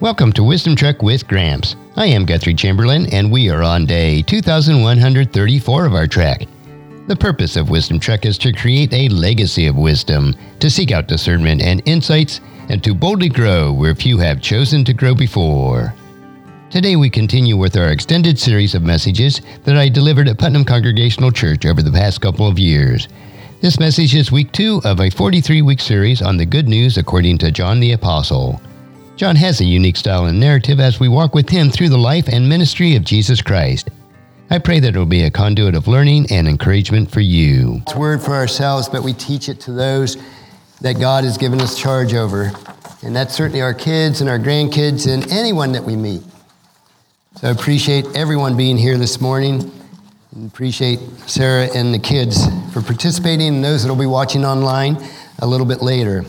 Welcome to Wisdom Trek with Gramps. I am Guthrie Chamberlain, and we are on day 2134 of our trek. The purpose of Wisdom Trek is to create a legacy of wisdom, to seek out discernment and insights, and to boldly grow where few have chosen to grow before. Today we continue with our extended series of messages that I delivered at Putnam Congregational Church over the past couple of years. This message is week two of a 43 week series on the good news according to John the Apostle. John has a unique style and narrative as we walk with him through the life and ministry of Jesus Christ. I pray that it will be a conduit of learning and encouragement for you. It's word for ourselves, but we teach it to those that God has given us charge over. And that's certainly our kids and our grandkids and anyone that we meet. So I appreciate everyone being here this morning. And appreciate Sarah and the kids for participating and those that will be watching online a little bit later.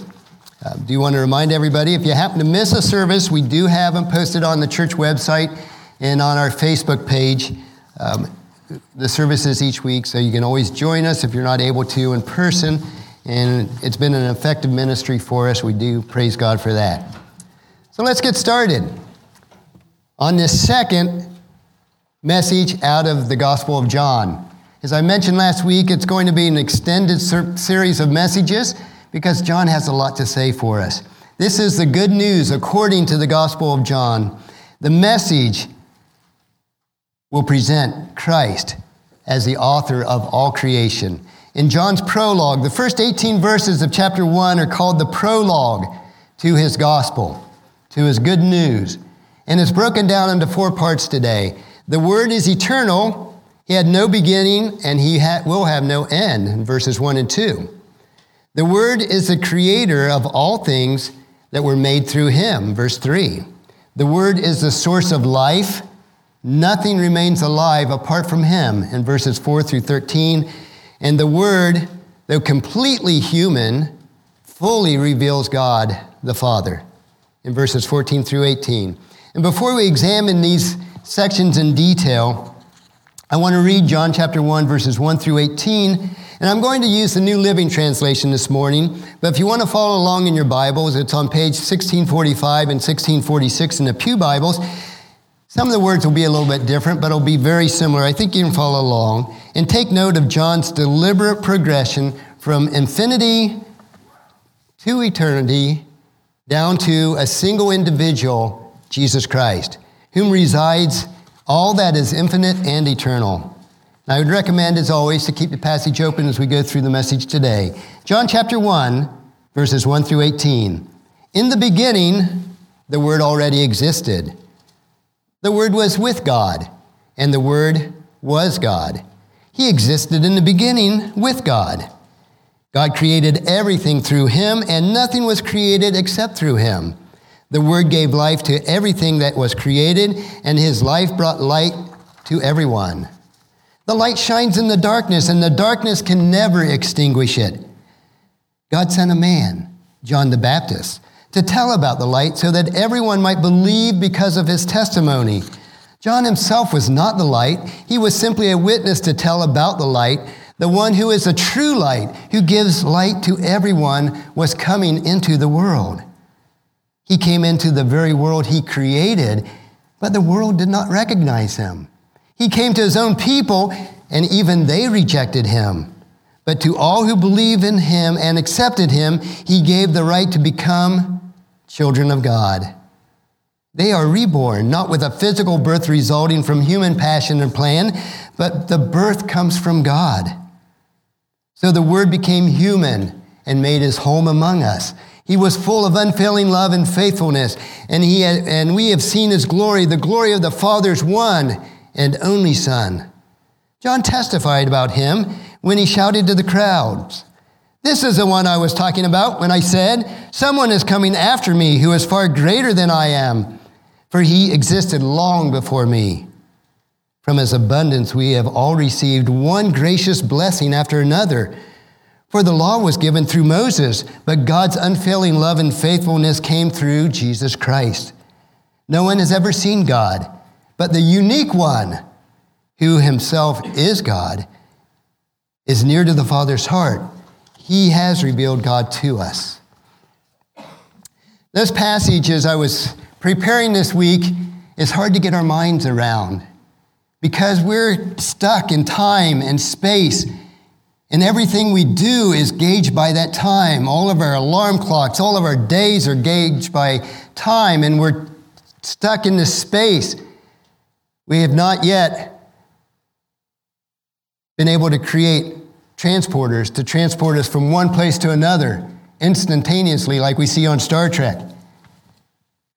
Uh, do want to remind everybody if you happen to miss a service, we do have them posted on the church website and on our Facebook page. Um, the services each week, so you can always join us if you're not able to in person. And it's been an effective ministry for us. We do praise God for that. So let's get started. On this second message out of the Gospel of John. As I mentioned last week, it's going to be an extended ser- series of messages because John has a lot to say for us. This is the good news according to the Gospel of John. The message will present Christ as the author of all creation. In John's prologue, the first 18 verses of chapter 1 are called the prologue to his gospel, to his good news. And it's broken down into four parts today. The Word is eternal, He had no beginning, and He ha- will have no end, in verses 1 and 2. The Word is the creator of all things that were made through him. Verse 3. The Word is the source of life. Nothing remains alive apart from him. In verses 4 through 13. And the Word, though completely human, fully reveals God the Father. In verses 14 through 18. And before we examine these sections in detail, I want to read John chapter 1, verses 1 through 18 and I'm going to use the New Living Translation this morning, but if you want to follow along in your Bibles, it's on page 1645 and 1646 in the Pew Bibles. Some of the words will be a little bit different, but it'll be very similar. I think you can follow along. And take note of John's deliberate progression from infinity to eternity down to a single individual, Jesus Christ, whom resides all that is infinite and eternal. I would recommend, as always, to keep the passage open as we go through the message today. John chapter 1, verses 1 through 18. In the beginning, the Word already existed. The Word was with God, and the Word was God. He existed in the beginning with God. God created everything through him, and nothing was created except through him. The Word gave life to everything that was created, and his life brought light to everyone. The light shines in the darkness, and the darkness can never extinguish it. God sent a man, John the Baptist, to tell about the light so that everyone might believe because of his testimony. John himself was not the light, he was simply a witness to tell about the light. The one who is a true light, who gives light to everyone, was coming into the world. He came into the very world he created, but the world did not recognize him. He came to his own people, and even they rejected him. But to all who believe in him and accepted him, he gave the right to become children of God. They are reborn, not with a physical birth resulting from human passion and plan, but the birth comes from God. So the Word became human and made his home among us. He was full of unfailing love and faithfulness, and, he and we have seen his glory, the glory of the Father's one and only Son. John testified about him when he shouted to the crowds, This is the one I was talking about when I said, Someone is coming after me who is far greater than I am, for he existed long before me. From his abundance, we have all received one gracious blessing after another. For the law was given through Moses, but God's unfailing love and faithfulness came through Jesus Christ. No one has ever seen God but the unique one, who himself is God, is near to the Father's heart. He has revealed God to us. This passage, as I was preparing this week is hard to get our minds around because we're stuck in time and space. And everything we do is gauged by that time. All of our alarm clocks, all of our days are gauged by time, and we're stuck in this space. We have not yet been able to create transporters to transport us from one place to another instantaneously, like we see on Star Trek.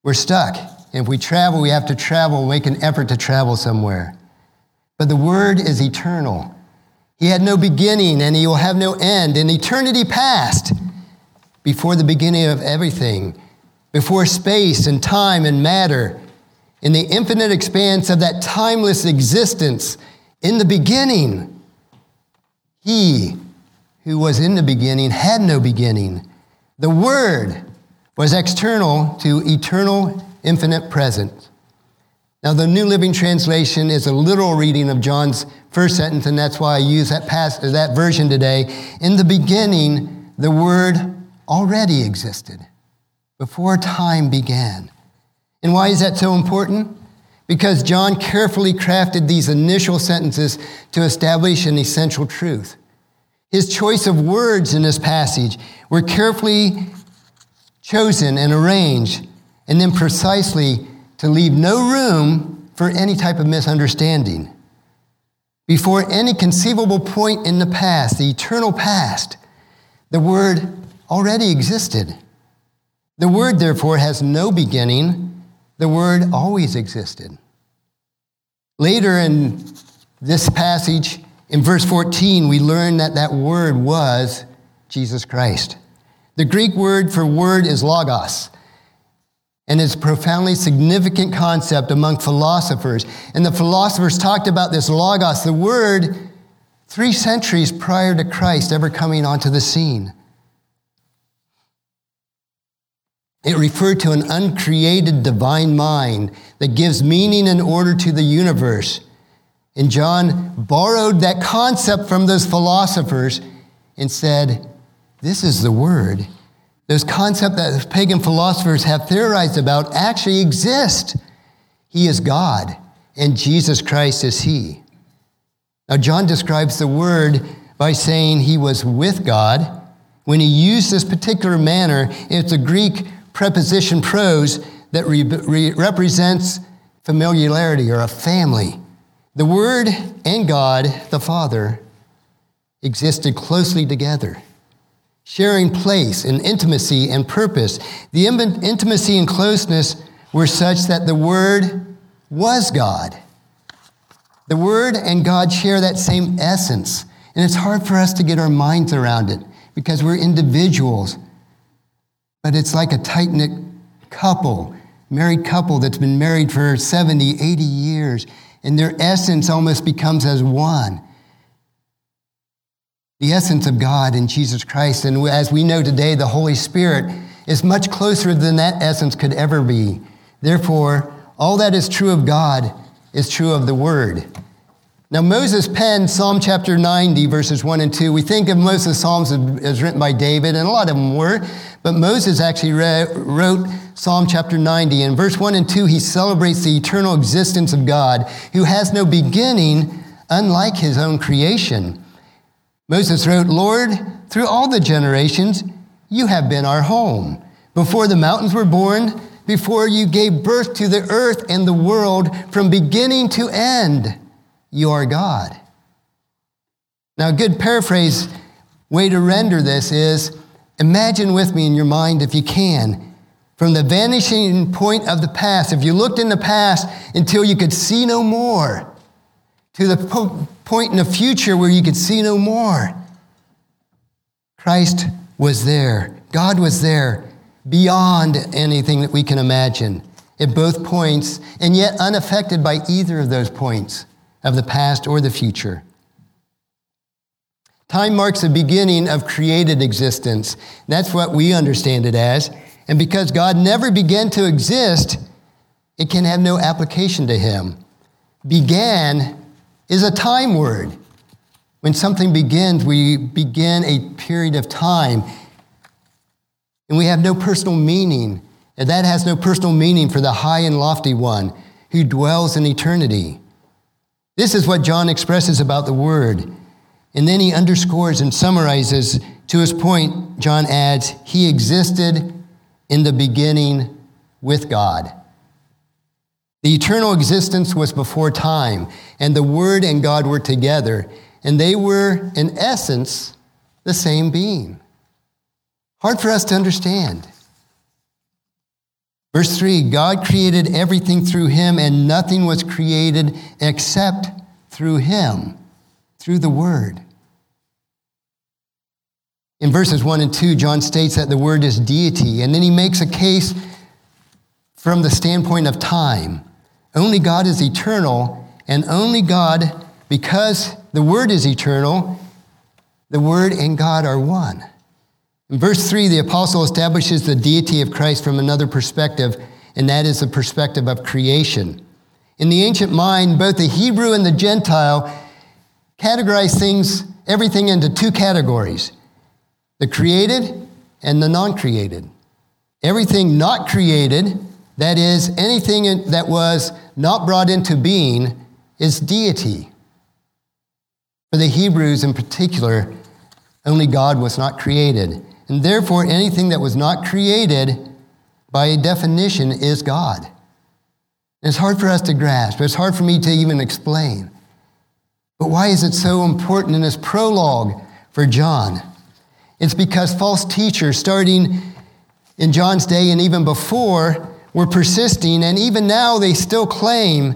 We're stuck. If we travel, we have to travel, make an effort to travel somewhere. But the Word is eternal. He had no beginning and He will have no end. In eternity past, before the beginning of everything, before space and time and matter, in the infinite expanse of that timeless existence, in the beginning, He who was in the beginning had no beginning. The Word was external to eternal, infinite presence. Now, the New Living Translation is a literal reading of John's first sentence, and that's why I use that, past, that version today. In the beginning, the Word already existed before time began. And why is that so important? Because John carefully crafted these initial sentences to establish an essential truth. His choice of words in this passage were carefully chosen and arranged, and then precisely to leave no room for any type of misunderstanding. Before any conceivable point in the past, the eternal past, the Word already existed. The Word, therefore, has no beginning. The Word always existed. Later in this passage, in verse 14, we learn that that Word was Jesus Christ. The Greek word for word is logos, and it's a profoundly significant concept among philosophers. And the philosophers talked about this logos, the word, three centuries prior to Christ ever coming onto the scene. It referred to an uncreated divine mind that gives meaning and order to the universe. And John borrowed that concept from those philosophers and said, This is the word. Those concepts that pagan philosophers have theorized about actually exist. He is God, and Jesus Christ is He. Now, John describes the word by saying he was with God. When he used this particular manner, it's a Greek preposition pros that re- re- represents familiarity or a family. The Word and God, the Father, existed closely together, sharing place and intimacy and purpose. The intimacy and closeness were such that the Word was God. The Word and God share that same essence, and it's hard for us to get our minds around it because we're individuals but it's like a tight knit couple, married couple that's been married for 70, 80 years, and their essence almost becomes as one. The essence of God in Jesus Christ. And as we know today, the Holy Spirit is much closer than that essence could ever be. Therefore, all that is true of God is true of the Word. Now, Moses penned Psalm chapter 90, verses 1 and 2. We think of most of the Psalms as written by David, and a lot of them were, but Moses actually wrote Psalm chapter 90. In verse 1 and 2, he celebrates the eternal existence of God, who has no beginning, unlike his own creation. Moses wrote, Lord, through all the generations, you have been our home. Before the mountains were born, before you gave birth to the earth and the world, from beginning to end, you are God. Now, a good paraphrase way to render this is imagine with me in your mind, if you can, from the vanishing point of the past, if you looked in the past until you could see no more, to the po- point in the future where you could see no more. Christ was there, God was there beyond anything that we can imagine at both points, and yet unaffected by either of those points of the past or the future. Time marks the beginning of created existence. That's what we understand it as. And because God never began to exist, it can have no application to him. Began is a time word. When something begins, we begin a period of time. And we have no personal meaning. And that has no personal meaning for the high and lofty one who dwells in eternity. This is what John expresses about the Word. And then he underscores and summarizes to his point, John adds, He existed in the beginning with God. The eternal existence was before time, and the Word and God were together, and they were, in essence, the same being. Hard for us to understand. Verse 3 God created everything through him, and nothing was created except through him, through the Word. In verses 1 and 2, John states that the Word is deity, and then he makes a case from the standpoint of time. Only God is eternal, and only God, because the Word is eternal, the Word and God are one. In verse 3, the apostle establishes the deity of Christ from another perspective, and that is the perspective of creation. In the ancient mind, both the Hebrew and the Gentile categorized things, everything into two categories the created and the non created. Everything not created, that is, anything that was not brought into being, is deity. For the Hebrews in particular, only God was not created. And therefore, anything that was not created, by definition, is God. It's hard for us to grasp. It's hard for me to even explain. But why is it so important in this prologue for John? It's because false teachers, starting in John's day and even before, were persisting, and even now they still claim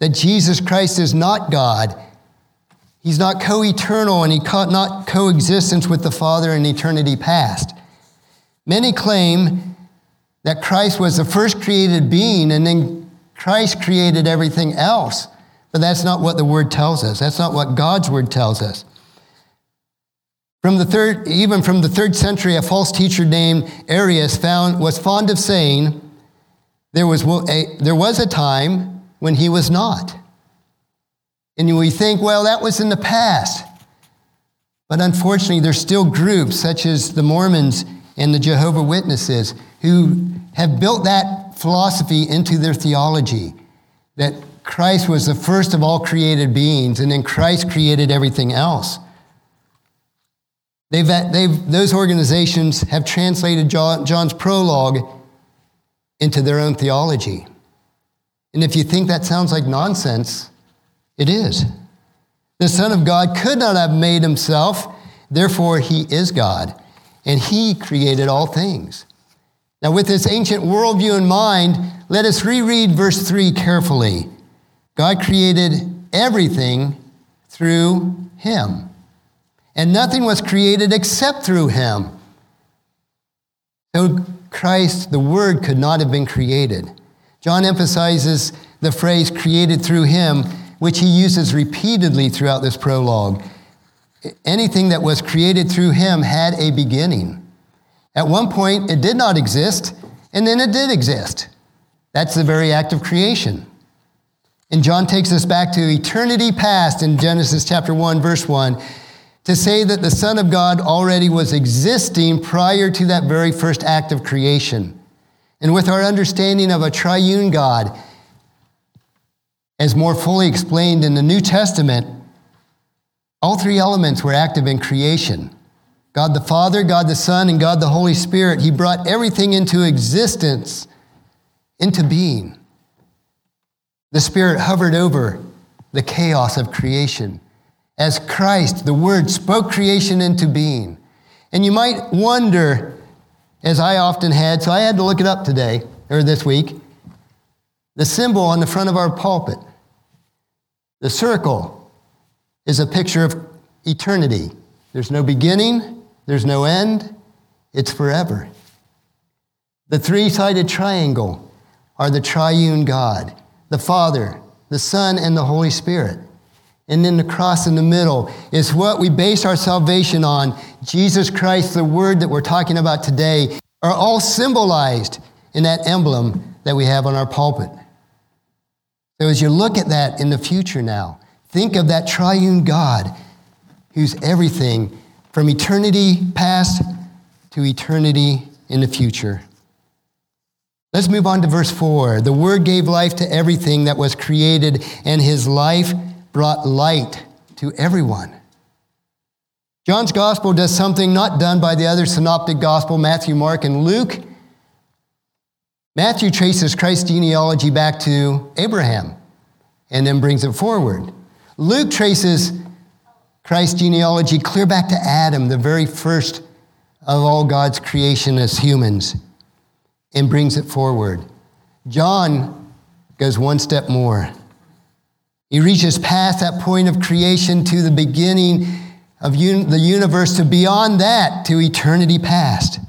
that Jesus Christ is not God He's not co eternal and he caught not coexistence with the Father in eternity past. Many claim that Christ was the first created being and then Christ created everything else. But that's not what the word tells us. That's not what God's word tells us. From the third, even from the third century, a false teacher named Arius found, was fond of saying, there was, a, there was a time when he was not. And we think, well, that was in the past. But unfortunately, there's still groups such as the Mormons and the Jehovah Witnesses who have built that philosophy into their theology that Christ was the first of all created beings, and then Christ created everything else. They've, they've, those organizations have translated John's prologue into their own theology. And if you think that sounds like nonsense, it is. The Son of God could not have made himself, therefore, he is God, and he created all things. Now, with this ancient worldview in mind, let us reread verse 3 carefully. God created everything through him, and nothing was created except through him. So, Christ, the Word, could not have been created. John emphasizes the phrase created through him which he uses repeatedly throughout this prologue. Anything that was created through him had a beginning. At one point, it did not exist, and then it did exist. That's the very act of creation. And John takes us back to eternity past in Genesis chapter 1, verse 1, to say that the Son of God already was existing prior to that very first act of creation. And with our understanding of a triune God, as more fully explained in the New Testament, all three elements were active in creation God the Father, God the Son, and God the Holy Spirit. He brought everything into existence, into being. The Spirit hovered over the chaos of creation as Christ, the Word, spoke creation into being. And you might wonder, as I often had, so I had to look it up today or this week, the symbol on the front of our pulpit. The circle is a picture of eternity. There's no beginning, there's no end, it's forever. The three sided triangle are the triune God, the Father, the Son, and the Holy Spirit. And then the cross in the middle is what we base our salvation on. Jesus Christ, the word that we're talking about today, are all symbolized in that emblem that we have on our pulpit. So as you look at that in the future now, think of that triune God who's everything from eternity past to eternity in the future. Let's move on to verse 4. The Word gave life to everything that was created, and his life brought light to everyone. John's gospel does something not done by the other synoptic gospel, Matthew, Mark, and Luke. Matthew traces Christ's genealogy back to Abraham and then brings it forward. Luke traces Christ's genealogy clear back to Adam, the very first of all God's creation as humans, and brings it forward. John goes one step more. He reaches past that point of creation to the beginning of un- the universe to beyond that to eternity past.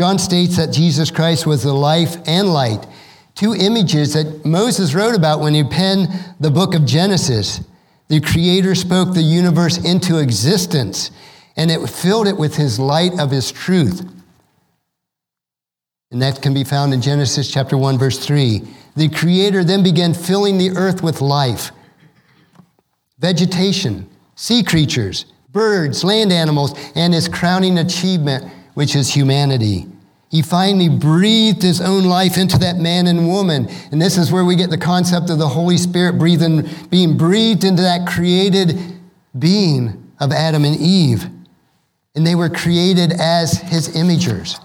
John states that Jesus Christ was the life and light, two images that Moses wrote about when he penned the book of Genesis. The Creator spoke the universe into existence, and it filled it with his light of his truth. And that can be found in Genesis chapter 1, verse 3. The Creator then began filling the earth with life, vegetation, sea creatures, birds, land animals, and his crowning achievement, which is humanity. He finally breathed his own life into that man and woman. And this is where we get the concept of the Holy Spirit breathing, being breathed into that created being of Adam and Eve. And they were created as his imagers.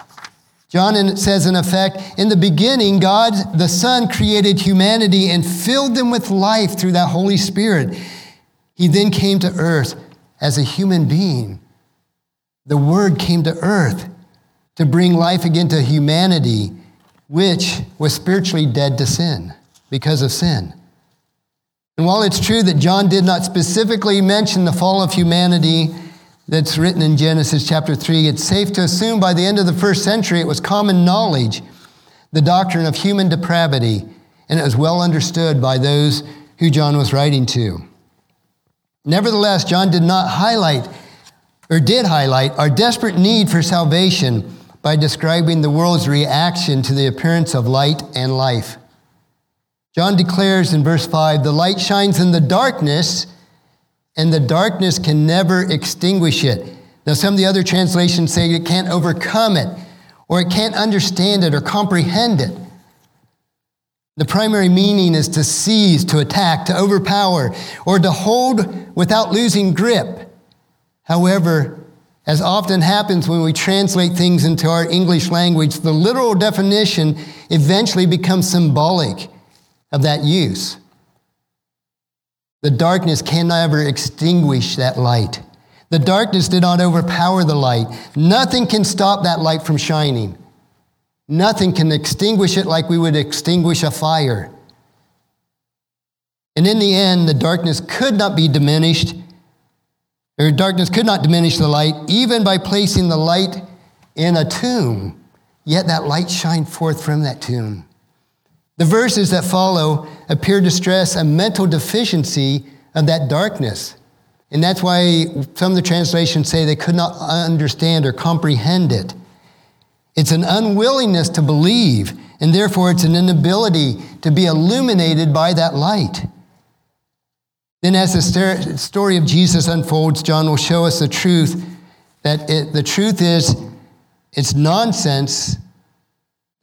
John says, in effect, in the beginning, God the Son created humanity and filled them with life through that Holy Spirit. He then came to earth as a human being. The Word came to earth to bring life again to humanity, which was spiritually dead to sin because of sin. And while it's true that John did not specifically mention the fall of humanity that's written in Genesis chapter 3, it's safe to assume by the end of the first century it was common knowledge, the doctrine of human depravity, and it was well understood by those who John was writing to. Nevertheless, John did not highlight, or did highlight, our desperate need for salvation by describing the world's reaction to the appearance of light and life. John declares in verse 5 the light shines in the darkness, and the darkness can never extinguish it. Now, some of the other translations say it can't overcome it, or it can't understand it or comprehend it. The primary meaning is to seize, to attack, to overpower, or to hold without losing grip. However, as often happens when we translate things into our English language, the literal definition eventually becomes symbolic of that use. The darkness can never extinguish that light. The darkness did not overpower the light. Nothing can stop that light from shining. Nothing can extinguish it like we would extinguish a fire. And in the end, the darkness could not be diminished, or darkness could not diminish the light, even by placing the light in a tomb. Yet that light shined forth from that tomb. The verses that follow appear to stress a mental deficiency of that darkness. And that's why some of the translations say they could not understand or comprehend it. It's an unwillingness to believe, and therefore it's an inability to be illuminated by that light. Then, as the story of Jesus unfolds, John will show us the truth that it, the truth is it's nonsense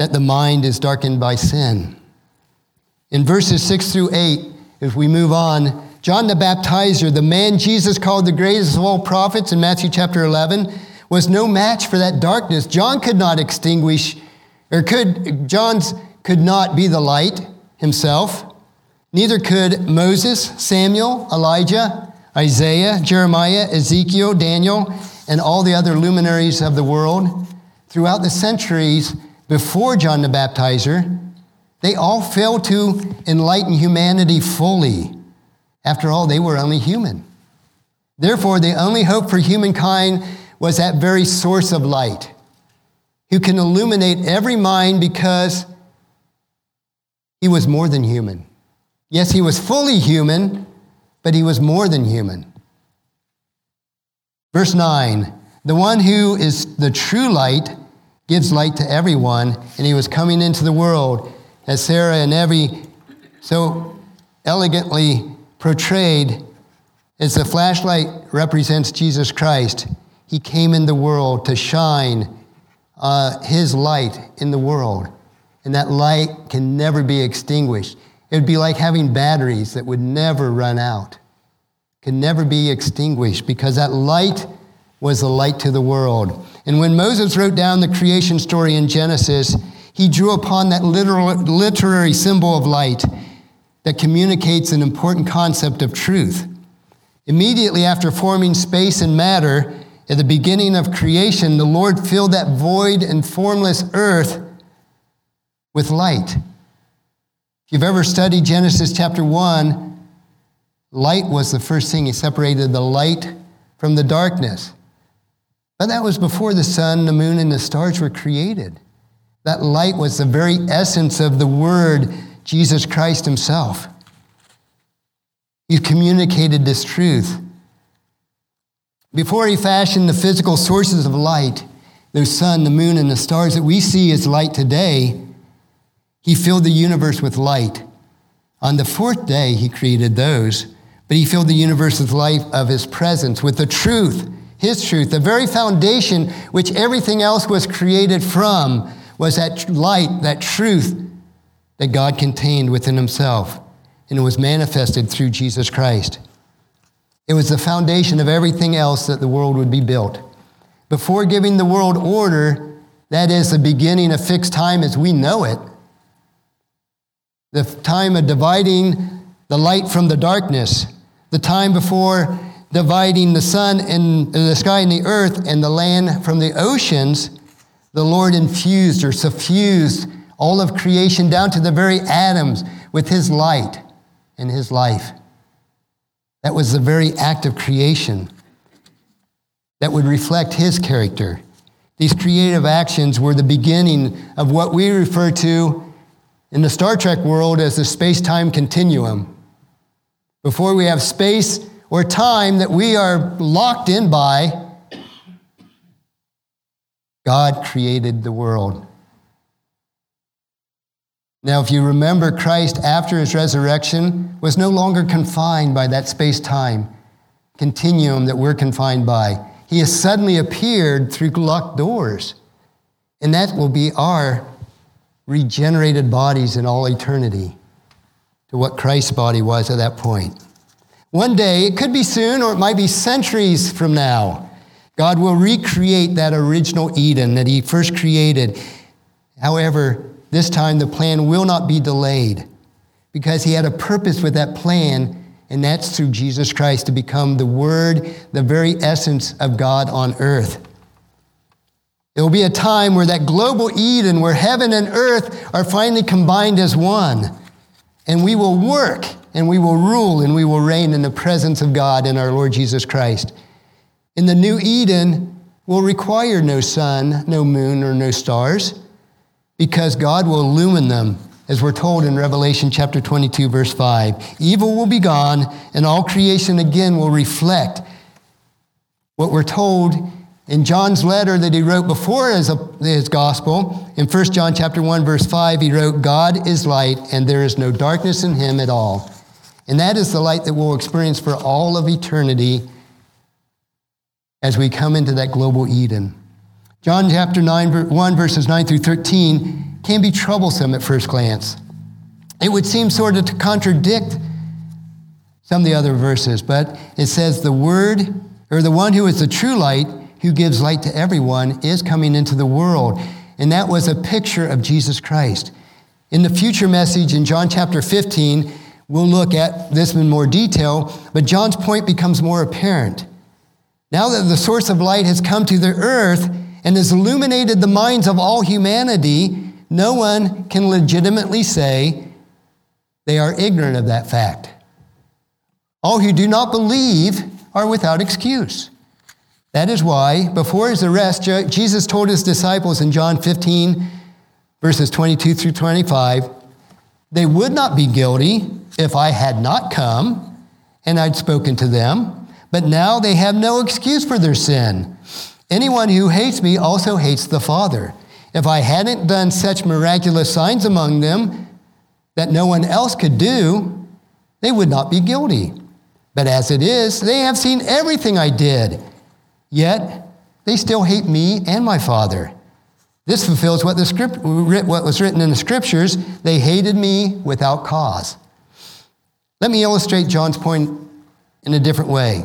that the mind is darkened by sin. In verses 6 through 8, if we move on, John the Baptizer, the man Jesus called the greatest of all prophets in Matthew chapter 11, was no match for that darkness. John could not extinguish, or could, John's could not be the light himself. Neither could Moses, Samuel, Elijah, Isaiah, Jeremiah, Ezekiel, Daniel, and all the other luminaries of the world. Throughout the centuries before John the Baptizer, they all failed to enlighten humanity fully. After all, they were only human. Therefore, the only hope for humankind was that very source of light who can illuminate every mind because he was more than human. Yes, he was fully human, but he was more than human. Verse 9 The one who is the true light gives light to everyone, and he was coming into the world, as Sarah and Evie so elegantly portrayed, as the flashlight represents Jesus Christ. He came in the world to shine uh, his light in the world. and that light can never be extinguished. It would be like having batteries that would never run out, can never be extinguished because that light was the light to the world. And when Moses wrote down the creation story in Genesis, he drew upon that literal, literary symbol of light that communicates an important concept of truth. Immediately after forming space and matter, at the beginning of creation, the Lord filled that void and formless earth with light. You've ever studied Genesis chapter 1, light was the first thing. He separated the light from the darkness. But that was before the sun, the moon, and the stars were created. That light was the very essence of the Word, Jesus Christ Himself. He communicated this truth. Before He fashioned the physical sources of light, the sun, the moon, and the stars that we see as light today, He filled the universe with light. On the fourth day, He created those, but He filled the universe with light of His presence, with the truth his truth, the very foundation which everything else was created from, was that light, that truth that God contained within himself. And it was manifested through Jesus Christ. It was the foundation of everything else that the world would be built. Before giving the world order, that is the beginning of fixed time as we know it, the time of dividing the light from the darkness, the time before dividing the sun and the sky and the earth and the land from the oceans, the Lord infused or suffused all of creation down to the very atoms with his light and his life. That was the very act of creation that would reflect his character. These creative actions were the beginning of what we refer to in the Star Trek world as the space time continuum. Before we have space or time that we are locked in by, God created the world. Now, if you remember, Christ, after his resurrection, was no longer confined by that space time continuum that we're confined by. He has suddenly appeared through locked doors. And that will be our regenerated bodies in all eternity to what Christ's body was at that point. One day, it could be soon or it might be centuries from now, God will recreate that original Eden that He first created. However, this time the plan will not be delayed because He had a purpose with that plan, and that's through Jesus Christ to become the Word, the very essence of God on earth. It will be a time where that global Eden, where heaven and earth are finally combined as one, and we will work and we will rule and we will reign in the presence of God and our Lord Jesus Christ. In the new Eden, will require no sun, no moon, or no stars, because God will illumine them, as we're told in Revelation chapter 22, verse 5. Evil will be gone, and all creation again will reflect what we're told in John's letter that he wrote before his, his gospel, in 1 John chapter 1, verse 5, he wrote, God is light, and there is no darkness in him at all. And that is the light that we'll experience for all of eternity as we come into that global Eden. John chapter 9, 1, verses 9 through 13 can be troublesome at first glance. It would seem sort of to contradict some of the other verses, but it says, The Word, or the one who is the true light, who gives light to everyone, is coming into the world. And that was a picture of Jesus Christ. In the future message in John chapter 15, We'll look at this in more detail, but John's point becomes more apparent. Now that the source of light has come to the earth and has illuminated the minds of all humanity, no one can legitimately say they are ignorant of that fact. All who do not believe are without excuse. That is why, before his arrest, Jesus told his disciples in John 15, verses 22 through 25, they would not be guilty if I had not come and I'd spoken to them, but now they have no excuse for their sin. Anyone who hates me also hates the Father. If I hadn't done such miraculous signs among them that no one else could do, they would not be guilty. But as it is, they have seen everything I did. Yet they still hate me and my Father. This fulfills what, the script, what was written in the scriptures. They hated me without cause. Let me illustrate John's point in a different way.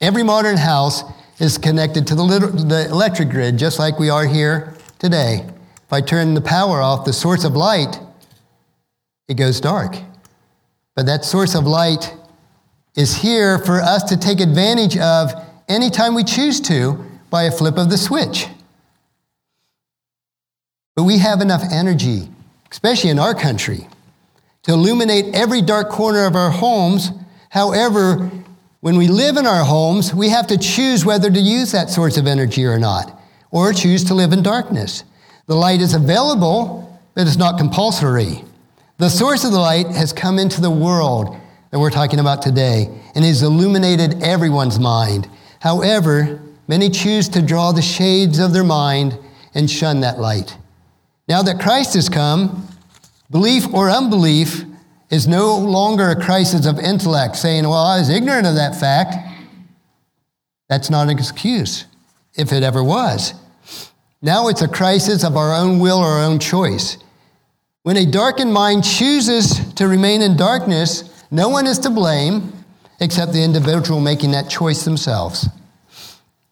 Every modern house is connected to the, the electric grid, just like we are here today. If I turn the power off, the source of light, it goes dark. But that source of light is here for us to take advantage of anytime we choose to by a flip of the switch. But we have enough energy, especially in our country, to illuminate every dark corner of our homes. However, when we live in our homes, we have to choose whether to use that source of energy or not, or choose to live in darkness. The light is available, but it's not compulsory. The source of the light has come into the world that we're talking about today and has illuminated everyone's mind. However, many choose to draw the shades of their mind and shun that light. Now that Christ has come, belief or unbelief is no longer a crisis of intellect, saying, Well, I was ignorant of that fact. That's not an excuse, if it ever was. Now it's a crisis of our own will or our own choice. When a darkened mind chooses to remain in darkness, no one is to blame except the individual making that choice themselves.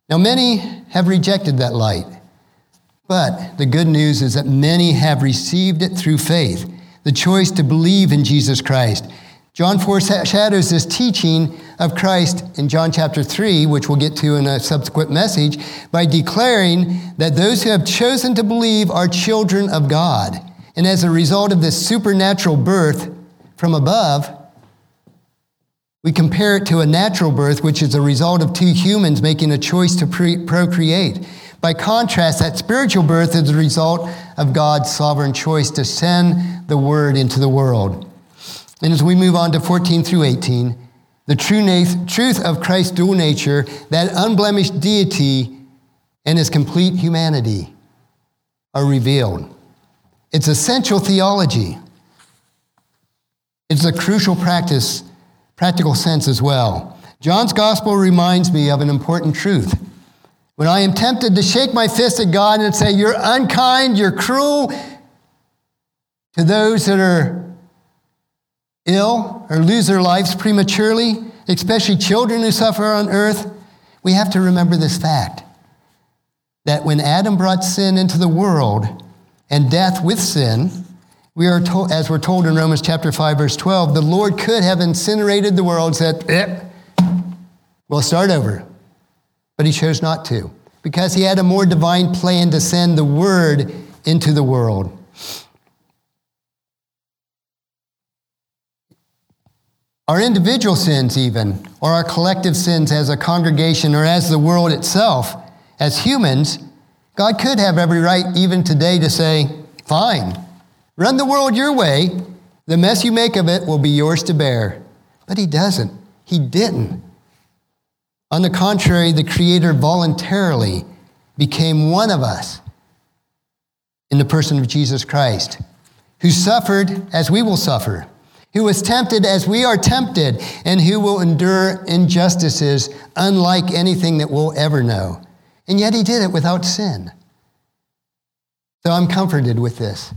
Now, many have rejected that light. But the good news is that many have received it through faith, the choice to believe in Jesus Christ. John foreshadows this teaching of Christ in John chapter 3, which we'll get to in a subsequent message, by declaring that those who have chosen to believe are children of God. And as a result of this supernatural birth from above, we compare it to a natural birth, which is a result of two humans making a choice to pre- procreate. By contrast, that spiritual birth is the result of God's sovereign choice to send the word into the world. And as we move on to 14 through 18, the true na- truth of Christ's dual nature, that unblemished deity and his complete humanity, are revealed. It's essential theology. It's a crucial practice, practical sense as well. John's gospel reminds me of an important truth. When I am tempted to shake my fist at God and say, You're unkind, you're cruel to those that are ill or lose their lives prematurely, especially children who suffer on earth, we have to remember this fact that when Adam brought sin into the world and death with sin, we are told, as we're told in Romans chapter 5, verse 12, the Lord could have incinerated the world said, eh, we'll start over. But he chose not to because he had a more divine plan to send the word into the world. Our individual sins, even, or our collective sins as a congregation or as the world itself, as humans, God could have every right, even today, to say, Fine, run the world your way. The mess you make of it will be yours to bear. But He doesn't. He didn't. On the contrary, the Creator voluntarily became one of us in the person of Jesus Christ, who suffered as we will suffer, who was tempted as we are tempted, and who will endure injustices unlike anything that we'll ever know. And yet he did it without sin. So I'm comforted with this,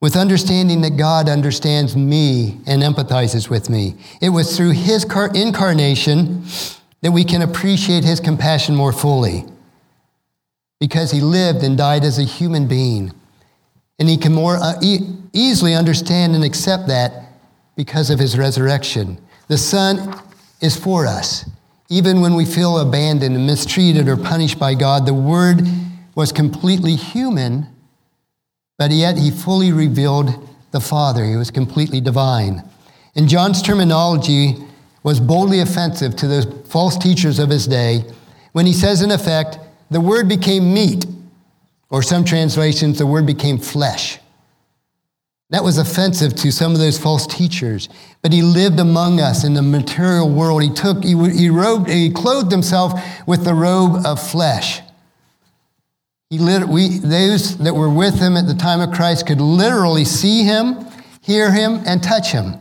with understanding that God understands me and empathizes with me. It was through his incarnation that we can appreciate his compassion more fully because he lived and died as a human being. And he can more uh, e- easily understand and accept that because of his resurrection. The Son is for us. Even when we feel abandoned and mistreated or punished by God, the Word was completely human, but yet he fully revealed the Father. He was completely divine. And John's terminology, was boldly offensive to those false teachers of his day when he says, in effect, the word became meat, or some translations, the word became flesh. That was offensive to some of those false teachers. But he lived among us in the material world. He took, he, he, robed, he clothed himself with the robe of flesh. He lit, we, those that were with him at the time of Christ could literally see him, hear him, and touch him.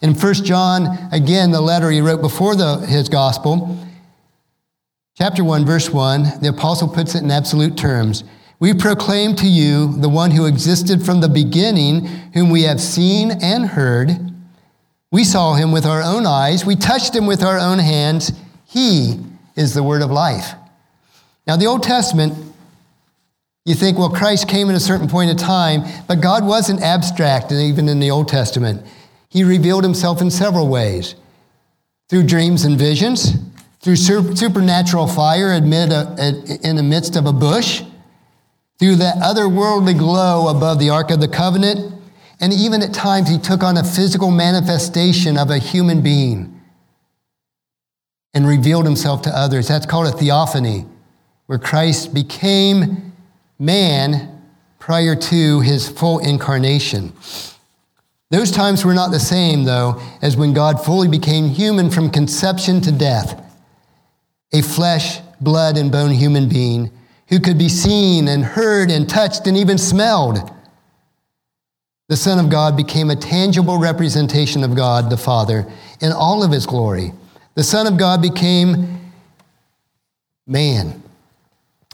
In 1 John, again, the letter he wrote before the, his gospel, chapter 1, verse 1, the apostle puts it in absolute terms. We proclaim to you the one who existed from the beginning, whom we have seen and heard. We saw him with our own eyes, we touched him with our own hands. He is the word of life. Now, the Old Testament, you think, well, Christ came at a certain point of time, but God wasn't abstract, and even in the Old Testament. He revealed himself in several ways through dreams and visions, through supernatural fire amid uh, in the midst of a bush, through that otherworldly glow above the Ark of the Covenant, and even at times he took on a physical manifestation of a human being and revealed himself to others. That's called a theophany, where Christ became man prior to his full incarnation. Those times were not the same, though, as when God fully became human from conception to death, a flesh, blood, and bone human being who could be seen and heard and touched and even smelled. The Son of God became a tangible representation of God the Father in all of his glory. The Son of God became man.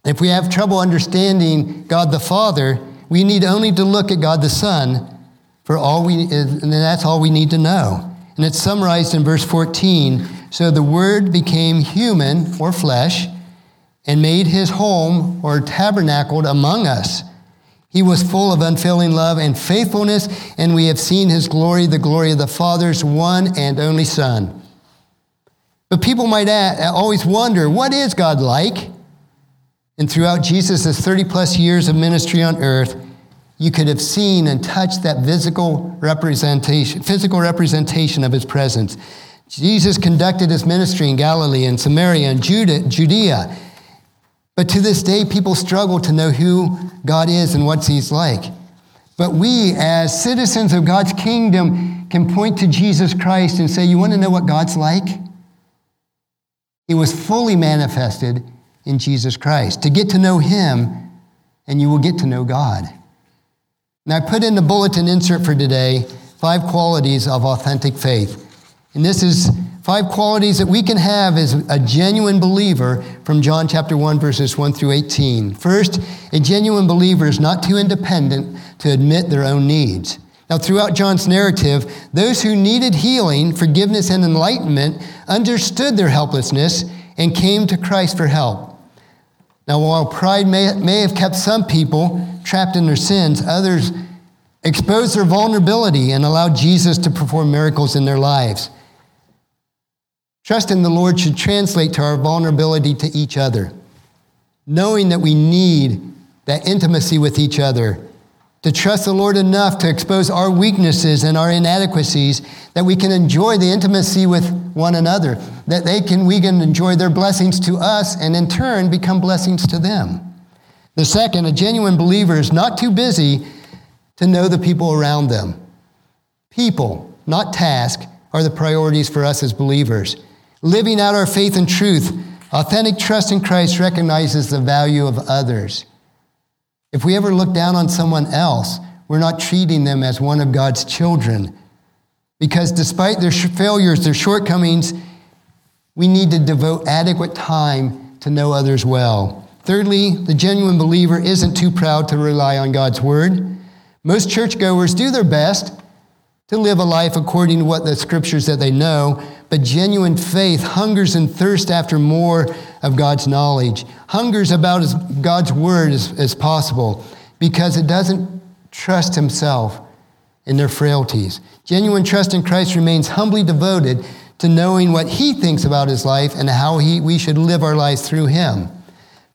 If we have trouble understanding God the Father, we need only to look at God the Son for all we, and that's all we need to know. And it's summarized in verse 14. So the Word became human or flesh and made his home or tabernacled among us. He was full of unfailing love and faithfulness, and we have seen his glory, the glory of the Father's one and only Son. But people might always wonder what is God like? And throughout Jesus' 30 plus years of ministry on earth, you could have seen and touched that physical representation, physical representation of his presence. Jesus conducted his ministry in Galilee and Samaria and Judea but to this day, people struggle to know who God is and what He's like. But we, as citizens of God's kingdom, can point to Jesus Christ and say, You want to know what God's like? He was fully manifested in Jesus Christ. To get to know Him, and you will get to know God. Now, I put in the bulletin insert for today five qualities of authentic faith. And this is Five qualities that we can have as a genuine believer from John chapter 1, verses 1 through 18. First, a genuine believer is not too independent to admit their own needs. Now, throughout John's narrative, those who needed healing, forgiveness, and enlightenment understood their helplessness and came to Christ for help. Now, while pride may, may have kept some people trapped in their sins, others exposed their vulnerability and allowed Jesus to perform miracles in their lives. Trust in the Lord should translate to our vulnerability to each other, knowing that we need that intimacy with each other. To trust the Lord enough to expose our weaknesses and our inadequacies that we can enjoy the intimacy with one another, that they can, we can enjoy their blessings to us and in turn become blessings to them. The second, a genuine believer is not too busy to know the people around them. People, not task, are the priorities for us as believers. Living out our faith and truth, authentic trust in Christ recognizes the value of others. If we ever look down on someone else, we're not treating them as one of God's children. Because despite their failures, their shortcomings, we need to devote adequate time to know others well. Thirdly, the genuine believer isn't too proud to rely on God's word. Most churchgoers do their best to live a life according to what the scriptures that they know, but genuine faith hungers and thirsts after more of God's knowledge, hungers about as God's word as, as possible because it doesn't trust himself in their frailties. Genuine trust in Christ remains humbly devoted to knowing what he thinks about his life and how he, we should live our lives through him.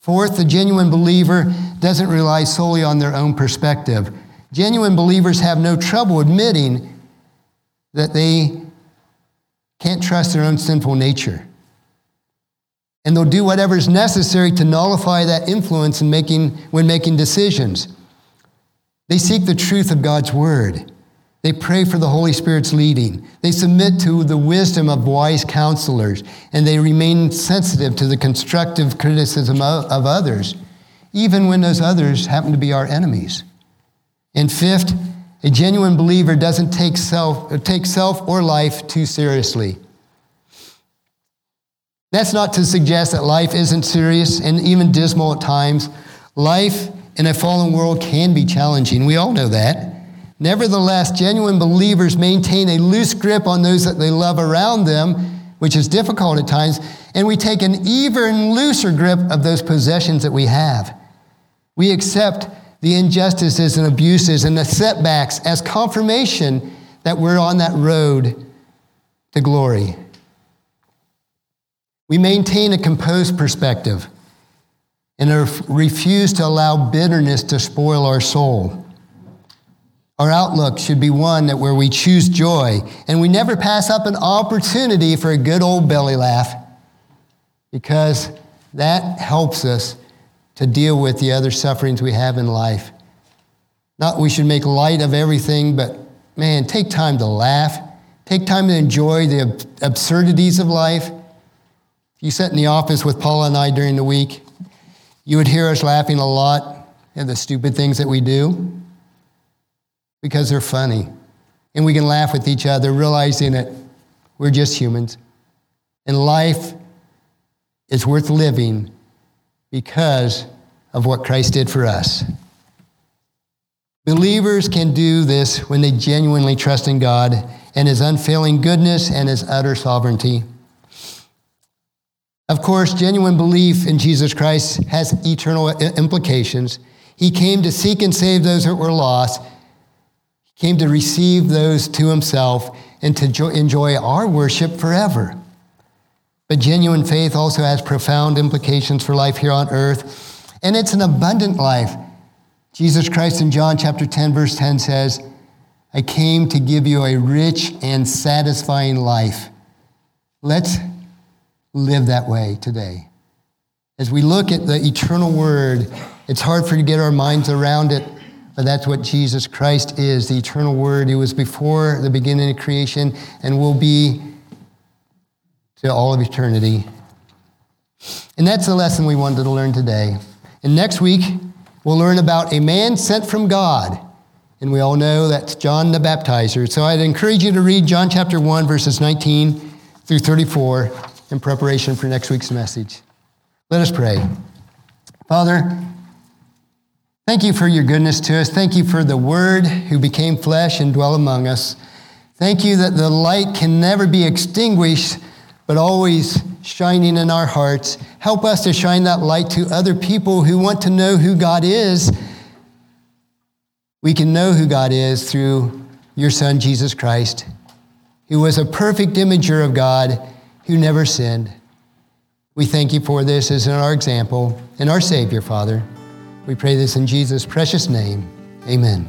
Fourth, the genuine believer doesn't rely solely on their own perspective. Genuine believers have no trouble admitting that they can't trust their own sinful nature. And they'll do whatever is necessary to nullify that influence in making, when making decisions. They seek the truth of God's word. They pray for the Holy Spirit's leading. They submit to the wisdom of wise counselors, and they remain sensitive to the constructive criticism of, of others, even when those others happen to be our enemies. And fifth, a genuine believer doesn't take self, take self or life too seriously. That's not to suggest that life isn't serious and even dismal at times. Life in a fallen world can be challenging. We all know that. Nevertheless, genuine believers maintain a loose grip on those that they love around them, which is difficult at times, and we take an even looser grip of those possessions that we have. We accept the injustices and abuses and the setbacks as confirmation that we're on that road to glory. We maintain a composed perspective and refuse to allow bitterness to spoil our soul. Our outlook should be one that where we choose joy and we never pass up an opportunity for a good old belly laugh because that helps us to deal with the other sufferings we have in life. Not we should make light of everything, but man, take time to laugh. Take time to enjoy the absurdities of life. You sat in the office with Paula and I during the week, you would hear us laughing a lot at the stupid things that we do because they're funny. And we can laugh with each other, realizing that we're just humans. And life is worth living because of what Christ did for us. Believers can do this when they genuinely trust in God and His unfailing goodness and His utter sovereignty. Of course, genuine belief in Jesus Christ has eternal implications. He came to seek and save those that were lost. He came to receive those to himself and to enjoy our worship forever. But genuine faith also has profound implications for life here on earth, and it's an abundant life. Jesus Christ in John chapter 10, verse 10 says, I came to give you a rich and satisfying life. Let's live that way today. As we look at the eternal word, it's hard for you to get our minds around it, but that's what Jesus Christ is, the eternal word. He was before the beginning of creation and will be to all of eternity. And that's the lesson we wanted to learn today. And next week, we'll learn about a man sent from God. And we all know that's John the Baptizer. So I'd encourage you to read John chapter 1, verses 19 through 34 in preparation for next week's message. Let us pray. Father, thank you for your goodness to us. Thank you for the Word who became flesh and dwell among us. Thank you that the light can never be extinguished, but always shining in our hearts. Help us to shine that light to other people who want to know who God is. We can know who God is through your Son, Jesus Christ, who was a perfect imager of God who never sinned. We thank you for this as our example and our Savior, Father. We pray this in Jesus' precious name. Amen.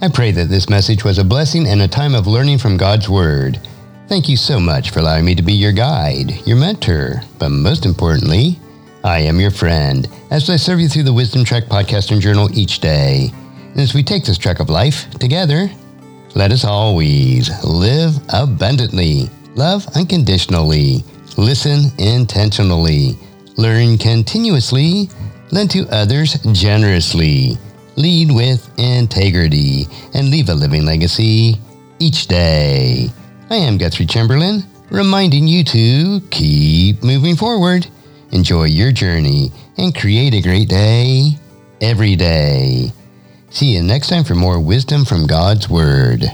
I pray that this message was a blessing and a time of learning from God's Word. Thank you so much for allowing me to be your guide, your mentor, but most importantly, I am your friend as I serve you through the Wisdom Trek podcast and journal each day. And as we take this trek of life together, let us always live abundantly, love unconditionally, listen intentionally, learn continuously, lend to others generously, lead with integrity, and leave a living legacy each day. I am Guthrie Chamberlain, reminding you to keep moving forward, enjoy your journey, and create a great day every day. See you next time for more wisdom from God's Word.